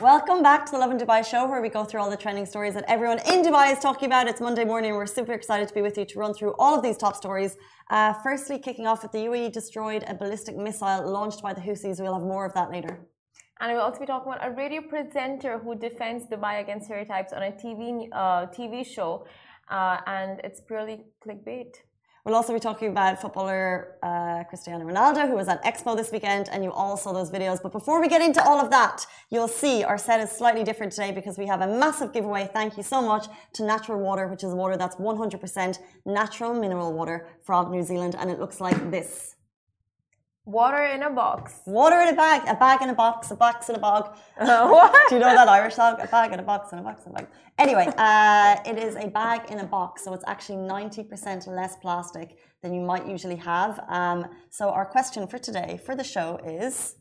Welcome back to the Lovin Dubai show, where we go through all the trending stories that everyone in Dubai is talking about. It's Monday morning, we're super excited to be with you to run through all of these top stories. Uh, firstly, kicking off with the UAE destroyed a ballistic missile launched by the Houthis. We'll have more of that later. And we'll also be talking about a radio presenter who defends Dubai against stereotypes on a TV uh, TV show, uh, and it's purely clickbait. We'll also be talking about footballer uh, Cristiano Ronaldo, who was at Expo this weekend, and you all saw those videos. But before we get into all of that, you'll see our set is slightly different today because we have a massive giveaway. Thank you so much to Natrl Water, which is water that's 100% natural mineral water from New Zealand, and it looks like this. Water in a box. Water in a bag, a bag in a box, a box in a bog. Uh, what? Do you know that Irish song? A bag in a box and a box in a bag. Anyway, uh, it is a bag in a box, so it's actually 90% less plastic than you might usually have. Um, so, our question for today for the show is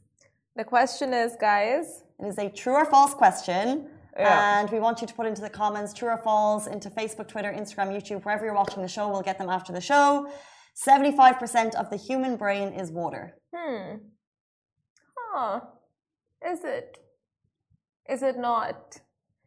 The question is, guys. it is a true or false question. Yeah. And we want you to put into the comments true or false into Facebook, Twitter, Instagram, YouTube, wherever you're watching the show. We'll get them after the show. 75% of the human brain is water. Hmm. Huh. Is it? Is it not?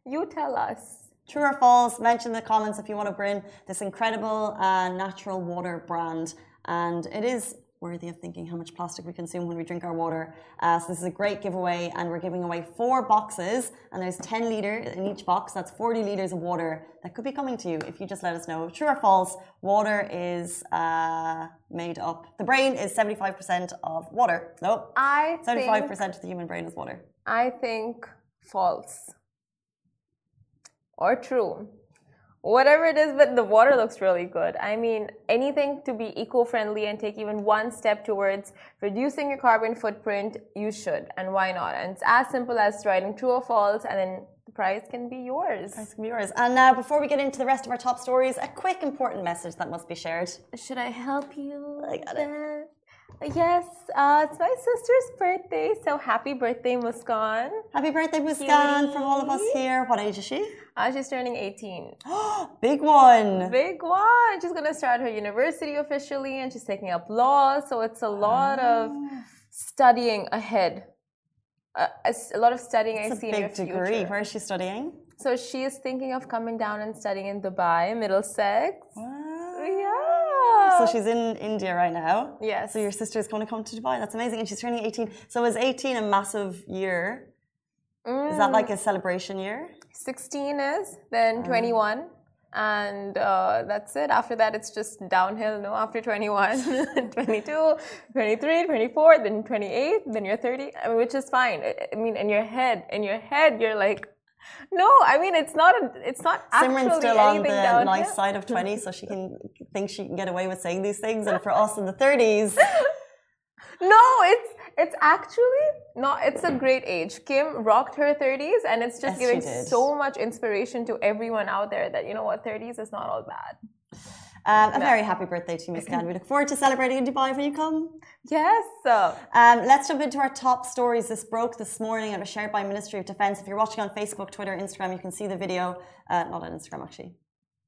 You tell us. True or false? Mention in the comments if you want to bring this incredible uh, natural water brand. And it is worthy of thinking how much plastic we consume when we drink our water. Uh, so this is a great giveaway, and we're giving away four boxes, and there's 10 liter in each box. That's 40 liters of water that could be coming to you if you just let us know. True or false? Water is uh, made up. The brain is 75% of water. Nope. I 75% think, of the human brain is water. I think false. Or true. Whatever it is, but the water looks really good. I mean, anything to be eco friendly and take even one step towards reducing your carbon footprint, you should. And why not? And it's as simple as writing true or false, and then the prize can be yours. Prize can be yours. And now, before we get into the rest of our top stories, a quick important message that must be shared. Should I help you? I got it. Yes, uh, it's my sister's birthday, so happy birthday, Muskan. Happy birthday, Muskan, from all of us here. What age is she? Uh, she's turning 18. Big one. Big one. She's gonna start her university officially, and she's taking up law. So it's a lot of Ah. studying ahead. Uh, a, lot of studying I It's a see in big degree. future. Where is she studying? So she is thinking of coming down and studying in Dubai, Middlesex. Yeah. So she's in India right now. Yes. So your sister is going to come to Dubai. That's amazing. And she's turning 18. So is 18 a massive year? Is that Mm. like a celebration year? 16 is, then 21. And uh, that's it. After that, it's just downhill. No, after 21, 22, 23, 24, then 28, then you're 30, I mean, which is fine. I I mean, in your head, in your head, you're like, no, I mean, it's not, a, it's not actually Simran's still on the nice side of 20, so she can think she can get away with saying these things. And for us in the 30s, No, it's it's actually not. It's a great age. Kim rocked her 30s, and it's just Yes, giving so much inspiration to everyone out there that you know what 30s is not all bad. Um, a very happy birthday to you, Muskan. We look forward to celebrating in Dubai when you come. Yes. Uh, Um, let's jump into our top stories. This broke this morning and was shared by Ministry of Defence. If you're watching on Facebook, Twitter, Instagram, you can see the video. Uh, not on Instagram, actually.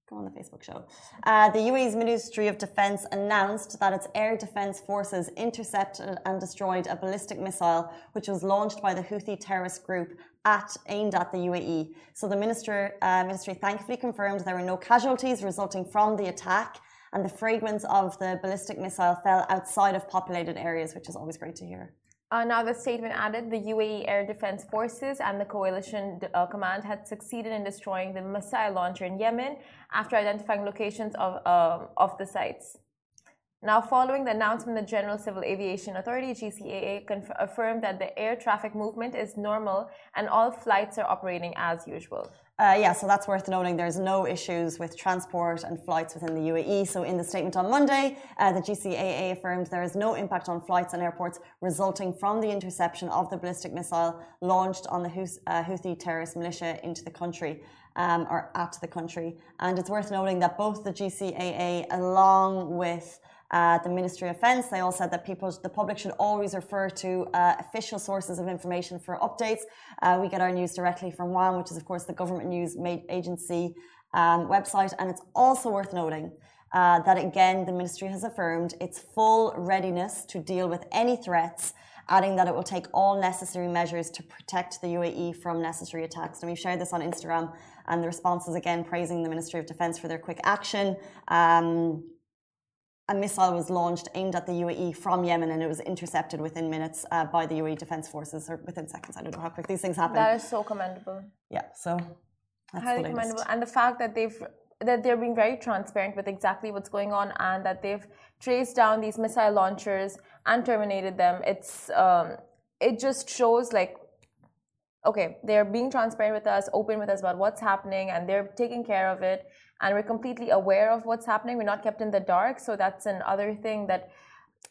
Go on the Facebook show. Uh, the UAE's Ministry of Defence announced that its air defence forces intercepted and destroyed a ballistic missile which was launched by the Houthi terrorist group at aimed at the UAE. So the minister, uh, ministry thankfully confirmed there were no casualties resulting from the attack and the fragments of the ballistic missile fell outside of populated areas, which is always great to hear. Uh, now, the statement added the UAE Air Defense Forces and the coalition uh, command had succeeded in destroying the missile launcher in Yemen after identifying locations of, um of the sites. Now, following the announcement, the General Civil Aviation Authority (GCAA) affirmed that the air traffic movement is normal and all flights are operating as usual. Uh, yeah, so that's worth noting. There's no issues with transport and flights within the UAE. So, in the statement on Monday, uh, the GCAA affirmed there is no impact on flights and airports resulting from the interception of the ballistic missile launched on the uh, Houthi terrorist militia into the country um, or at the country. And it's worth noting that both the GCAA, along with uh, the Ministry of Defence, they all said that people, the public should always refer to uh, official sources of information for updates. Uh, we get our news directly from WAM, which is, of course, the government news agency um, website. And it's also worth noting uh, that, again, the ministry has affirmed its full readiness to deal with any threats adding that it will take all necessary measures to protect the UAE from necessary attacks. And we've shared this on Instagram, and the response is again praising the Ministry of Defence for their quick action. Um, a missile was launched aimed at the UAE from Yemen and it was intercepted within minutes uh, by the UAE Defence Forces or within seconds. I don't know how quick these things happen. That is so commendable. Yeah, so that's highly commendable. And the fact that they've that they're being very transparent with exactly what's going on and that they've traced down these missile launchers and terminated them. It's um, it just shows like okay, they're being transparent with us, open with us about what's happening, and they're taking care of it and we're completely aware of what's happening. We're not kept in the dark. So that's another thing that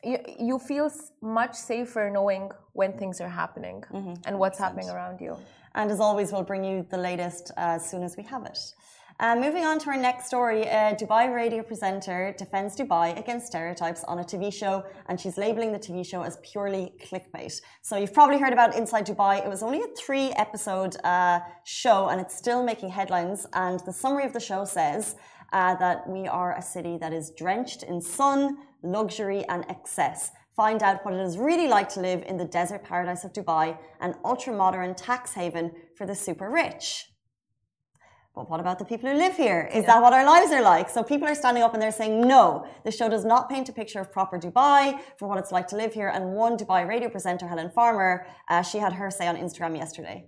you, you feel much safer knowing when things are happening mm-hmm. and what's 100%. happening around you. And as always, we'll bring you the latest as soon as we have it. Uh, moving on to our next story, a Dubai radio presenter defends Dubai against stereotypes on a TV show, and she's labeling the TV show as purely clickbait. So you've probably heard about Inside Dubai. It was only a three-episode uh, show, and it's still making headlines. And the summary of the show says uh, that we are a city that is drenched in sun, luxury, and excess find out what it is really like to live in the desert paradise of Dubai, an ultra modern tax haven for the super rich. But what about the people who live here? Is yeah. that what our lives are like? So people are standing up and they're saying, no, the show does not paint a picture of proper Dubai for what it's like to live here. And one Dubai radio presenter, Helen Farmer, uh, she had her say on Instagram yesterday.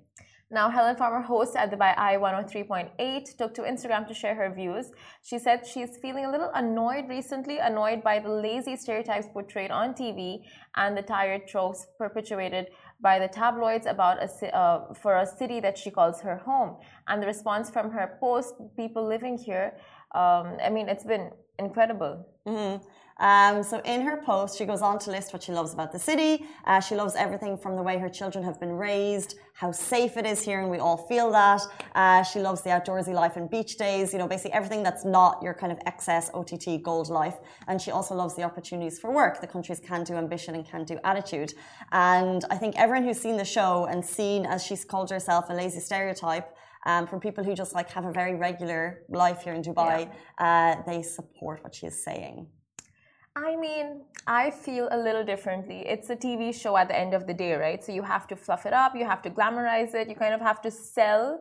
Now, Helen Farmer, host at Dubai Eye 103.8, took to Instagram to share her views. She said she's feeling a little annoyed recently, annoyed by the lazy stereotypes portrayed on TV and the tired tropes perpetuated by the tabloids about a, uh, for a city that she calls her home. And the response from her post, people living here, um, I mean, it's been incredible. Mm-hmm. Um, so in her post, she goes on to list what she loves about the city. Uh, she loves everything from the way her children have been raised, how safe it is here, and we all feel that. Uh, she loves the outdoorsy life and beach days, you know, basically everything that's not your kind of excess OTT gold life. And she also loves the opportunities for work, the country's can do ambition and can do attitude. And I think everyone who's seen the show and seen, as she's called herself, a lazy stereotype, um, from people who just like have a very regular life here in Dubai, yeah. uh, they support what she is saying. I mean, I feel a little differently. It's a TV show at the end of the day, right? So you have to fluff it up, you have to glamorize it, you kind of have to sell.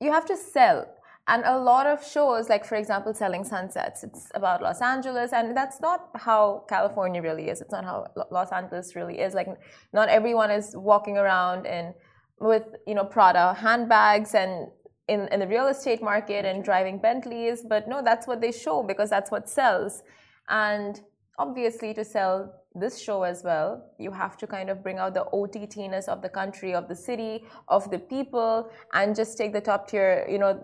You have to sell. And a lot of shows, like for example, Selling Sunsets, it's about Los Angeles, and that's not how California really is. It's not how Los Angeles really is. Like, not everyone is walking around and with you know Prada handbags and in, in the real estate market and driving Bentleys, but no, that's what they show because that's what sells. And obviously, to sell this show as well, you have to kind of bring out the OTTness of the country, of the city, of the people, and just take the top tier, you know,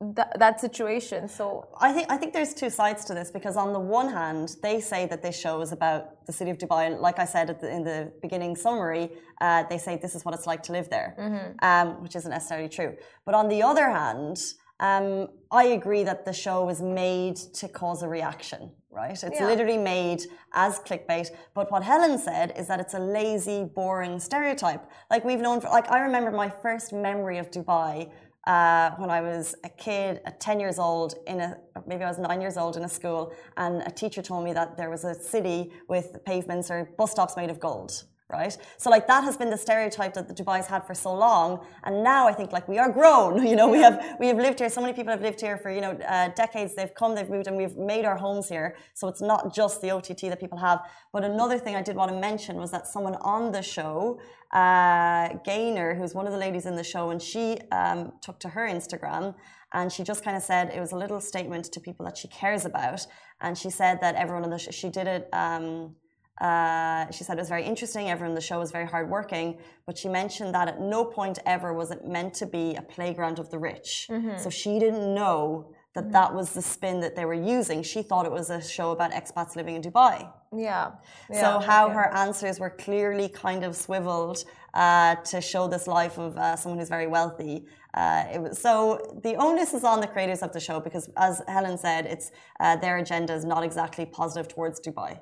that, that situation. So I think I think there's two sides to this because on the one hand, they say that this show is about the city of Dubai, and like I said the, in the beginning summary, uh, they say this is what it's like to live there, mm-hmm. um, which isn't necessarily true. But on the other hand, um, I agree that the show was made to cause a reaction right? It's yeah. literally made as clickbait. But what Helen said is that it's a lazy, boring stereotype. Like we've known, for, like I remember my first memory of Dubai uh, when I was a kid, at 10 years old, in a maybe I was nine years old in a school, and a teacher told me that there was a city with pavements or bus stops made of gold right? So like that has been the stereotype that the Dubai's had for so long, and now I think like we are grown. You know, we have we have lived here. So many people have lived here for you know uh, decades. They've come, they've moved, and we've made our homes here. So it's not just the OTT that people have. But another thing I did want to mention was that someone on the show, uh, Gaynor, who's one of the ladies in the show, and she um, took to her Instagram. And she just kind of said it was a little statement to people that she cares about. And she said that everyone on the show, she did it um, uh, she said it was very interesting. Everyone in the show was very hardworking, but she mentioned that at no point ever was it meant to be a playground of the rich. Mm-hmm. So she didn't know that mm-hmm. that was the spin that they were using. She thought it was a show about expats living in Dubai. Yeah. yeah so how her answers were clearly kind of swiveled uh, to show this life of uh, someone who's very wealthy. Uh, it was, so the onus is on the creators of the show because, as Helen said, it's uh, their agenda is not exactly positive towards Dubai.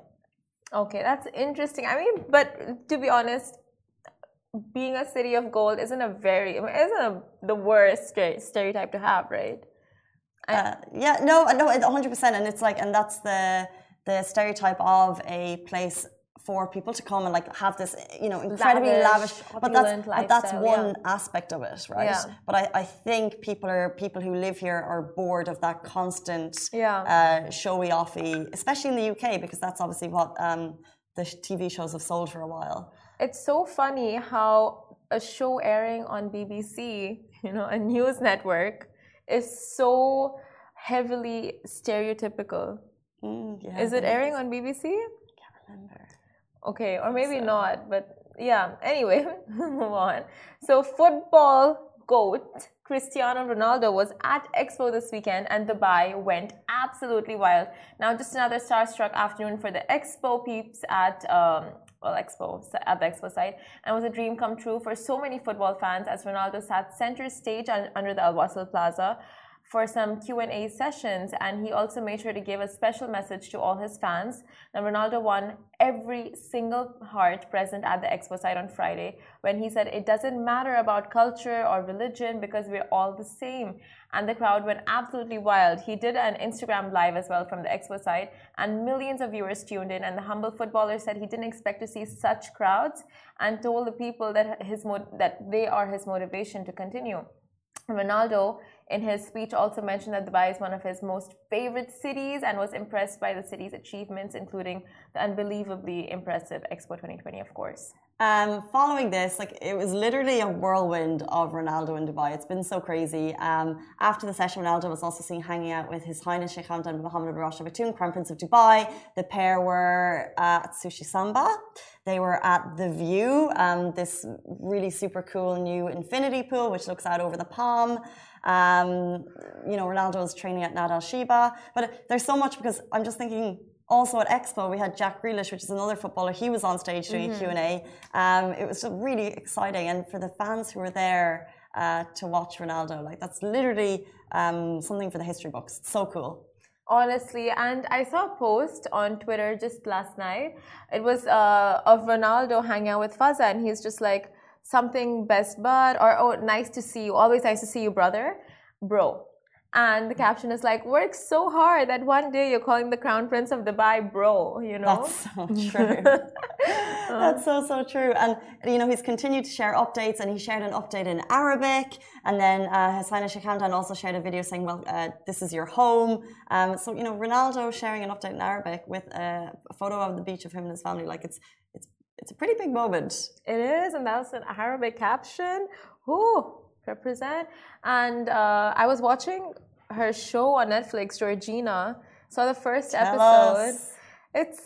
Okay, that's interesting. I mean, but to be honest, being a city of gold isn't a very isn't a, the worst stereotype to have, right? Uh, yeah, no, no, 100%. And it's like, and that's the the stereotype of a place for people to come and like have this, you know, incredibly lavish, lavish but that's but that's one yeah. aspect of it, right? Yeah. But I, I think people are people who live here are bored of that constant, yeah. uh, showy offy, especially in the UK because that's obviously what um, the TV shows have sold for a while. It's so funny how a show airing on BBC, you know, a news network, is so heavily stereotypical. Mm, yeah, is it airing on BBC? I can't remember. Okay, or maybe so. not, but yeah. Anyway, move on. So, football GOAT Cristiano Ronaldo was at Expo this weekend and Dubai went absolutely wild. Now, just another starstruck afternoon for the Expo peeps at um, well, Expo at the Expo site, and it was a dream come true for so many football fans as Ronaldo sat center stage under the Al Wasl Plaza for some Q&A sessions and he also made sure to give a special message to all his fans. And Ronaldo won every single heart present at the expo site on Friday when he said it doesn't matter about culture or religion because we're all the same. And the crowd went absolutely wild. He did an Instagram live as well from the expo site and millions of viewers tuned in and the humble footballer said he didn't expect to see such crowds and told the people that his that they are his motivation to continue. Ronaldo in his speech also mentioned that Dubai is one of his most favorite cities and was impressed by the city's achievements, including the unbelievably impressive Expo 2020, of course. Um, following this, like it was literally a whirlwind of Ronaldo in Dubai. It's been so crazy. Um, after the session, Ronaldo was also seen hanging out with His Highness Sheikh Hamdan bin Mohammed bin Rashid Al Crown Prince of Dubai. The pair were uh, at Sushi Samba. They were at The View, um, this really super cool new infinity pool, which looks out over the Palm. Um, you know, Ronaldo is training at Nad Al Sheba. But there's so much because I'm just thinking also at Expo we had Jack Grealish, which is another footballer. He was on stage doing mm-hmm. a Q&A. Um, it was really exciting. And for the fans who were there uh, to watch Ronaldo, like that's literally um, something for the history books. So cool. Honestly, and I saw a post on Twitter just last night. It was uh, of Ronaldo hanging out with Fazza, and he's just like, something best bud or oh nice to see you always nice to see you brother bro and the caption is like work so hard that one day you're calling the crown prince of dubai bro you know? That's so true. That's so so true. And you know he's continued to share updates and he shared an update in arabic. And then uh, his sheikh hamdan also shared a video saying well uh, this is your home. Um, so you know ronaldo sharing an update in arabic with a, a photo of the beach of him and his family like it's it's it's a pretty big moment. It is, and that's an Arabic caption. Who represent? And uh, I was watching her show on Netflix, Georgina. Saw the first Tell episode. Us. It's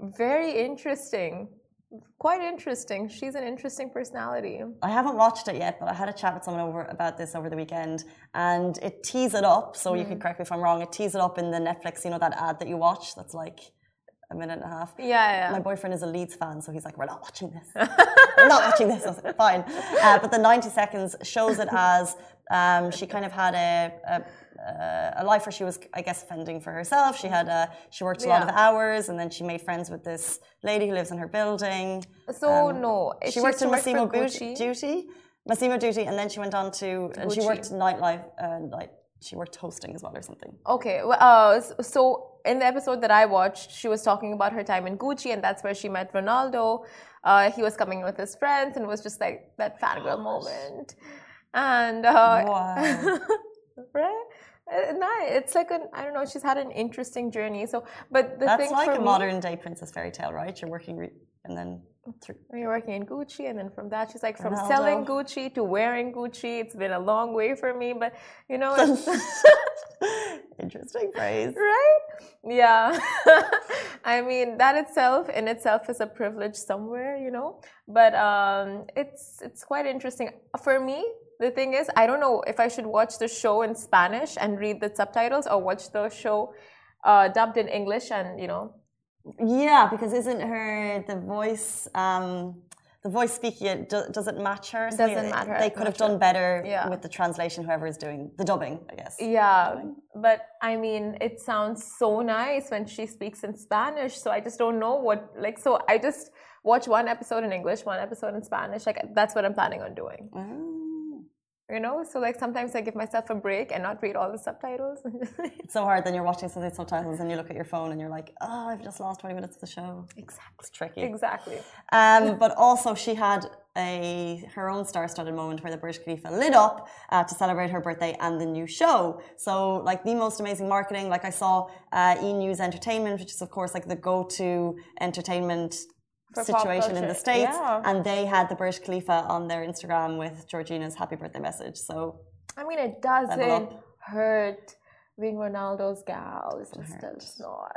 very interesting. Quite interesting. She's an interesting personality. I haven't watched it yet, but I had a chat with someone over about this over the weekend, and it tees it up. So mm. you can correct me if I'm wrong. It tees it up in the Netflix, you know, that ad that you watch. That's like a minute and a half. Yeah, yeah. My boyfriend is a Leeds fan, so he's like, "We're not watching this. We're not watching this." I was like, "Fine," uh, but the ninety seconds shows it as um, she kind of had a, a a life where she was, I guess, fending for herself. She had a, she worked a yeah. lot of hours, and then she made friends with this lady who lives in her building. So um, no, she, she worked in Massimo Gucci. Dutti. Massimo Dutti, and then she went on to, and she worked nightlife, uh, like she worked hosting as well or something. Okay, well, uh, so in the episode that I watched, she was talking about her time in Gucci, and that's where she met Ronaldo. Uh, he was coming with his friends, and it was just like that fangirl moment. And uh, wow, right? Uh, nice. It's like an I don't know. She's had an interesting journey. So, but the that's thing like a me, modern day princess fairy tale, right? You're working and then through. You're working in Gucci, and then from that, she's like, from selling Gucci to wearing Gucci, it's been a long way for me. But you know, interesting phrase, right? Yeah, I mean that itself in itself is a privilege somewhere, you know. But um, it's it's quite interesting for me. The thing is, I don't know if I should watch the show in Spanish and read the subtitles, or watch the show uh, dubbed in English and you know yeah, because isn't her the voice? Um, the voice speaking it do, does it match her? Doesn't matter. They could have done better yeah. with the translation. Whoever is doing the dubbing, I guess. Yeah, but I mean, it sounds so nice when she speaks in Spanish. So I just don't know what like. So I just watch one episode in English, one episode in Spanish. Like that's what I'm planning on doing. Mm. You know, so like sometimes I give myself a break and not read all the subtitles. it's so hard. Then you're watching some of these subtitles and you look at your phone and you're like, oh, I've just lost 20 minutes of the show. Exactly. It's tricky. Exactly. Um, but also, she had a her own star-studded moment where the Burj Khalifa lit up uh, to celebrate her birthday and the new show. So, like the most amazing marketing. Like I saw uh, E News Entertainment, which is of course like the go-to entertainment situation in the states, yeah. and they had the Burj Khalifa on their Instagram with Georgina's happy birthday message. So I mean, it doesn't hurt being Ronaldo's gal. It's just hurt. it's not.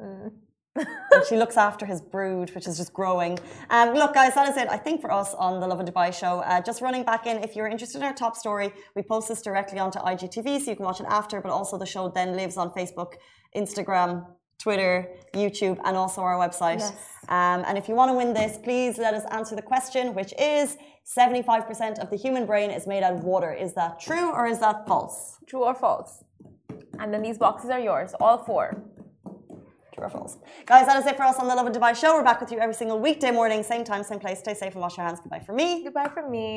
Mm. and she looks after his brood, which is just growing. Um, look, guys, that is it. I think for us on the Lovin Dubai show, uh, just running back in. If you're interested in our top story, we post this directly onto IGTV, so you can watch it after. But also, the show then lives on Facebook, Instagram, Twitter, YouTube, and also our website. Yes. Um, and if you want to win this, please let us answer the question, which is 75% of the human brain is made out of water. Is that true or is that false? True or false? And then these boxes are yours, all four. True or false? Guys, that is it for us on the Lovin Dubai show. We're back with you every single weekday morning, same time, same place. Stay safe and wash your hands. Goodbye for me. Goodbye from me.